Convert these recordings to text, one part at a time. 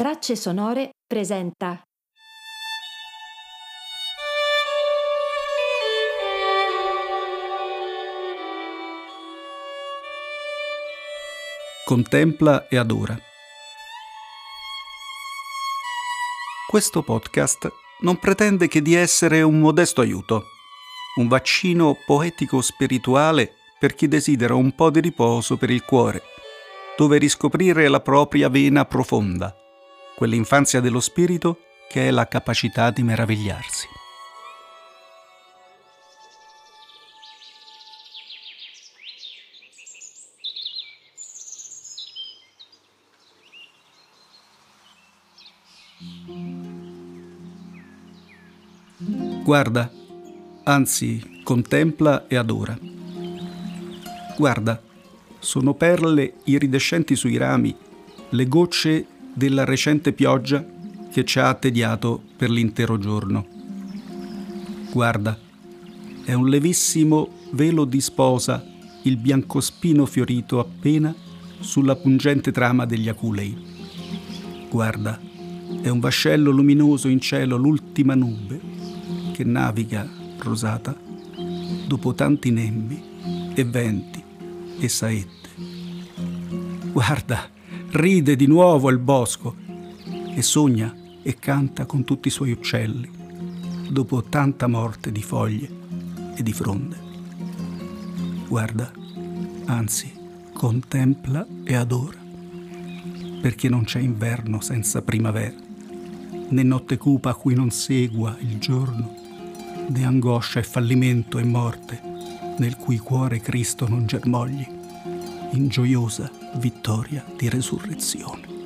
Tracce sonore presenta Contempla e adora. Questo podcast non pretende che di essere un modesto aiuto, un vaccino poetico-spirituale per chi desidera un po' di riposo per il cuore, dove riscoprire la propria vena profonda, quell'infanzia dello spirito che è la capacità di meravigliarsi. Guarda, anzi contempla e adora. Guarda, sono perle iridescenti sui rami, le gocce della recente pioggia che ci ha attediato per l'intero giorno. Guarda, è un levissimo velo di sposa il biancospino fiorito appena sulla pungente trama degli aculei. Guarda, è un vascello luminoso in cielo l'ultima nube che naviga rosata dopo tanti nembi e venti e saette. Guarda, ride di nuovo il bosco e sogna e canta con tutti i suoi uccelli dopo tanta morte di foglie e di fronde. Guarda, anzi, contempla e adora, perché non c'è inverno senza primavera, né notte cupa a cui non segua il giorno, né angoscia e fallimento e morte, nel cui cuore Cristo non germogli in gioiosa vittoria di resurrezione.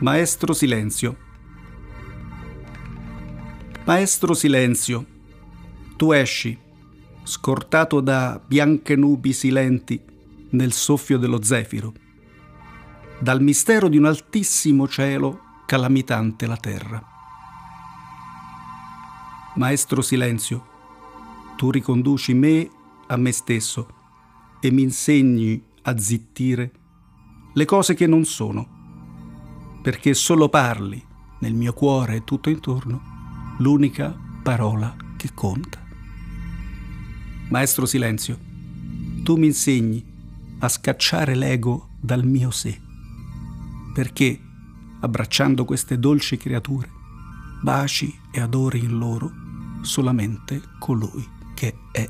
Maestro Silenzio Maestro Silenzio, tu esci, scortato da bianche nubi silenti nel soffio dello zefiro, dal mistero di un altissimo cielo calamitante la terra. Maestro Silenzio, tu riconduci me a me stesso e mi insegni a zittire le cose che non sono, perché solo parli nel mio cuore e tutto intorno l'unica parola che conta. Maestro Silenzio, tu mi insegni a scacciare l'ego dal mio sé, perché, abbracciando queste dolci creature, baci e adori in loro solamente colui che è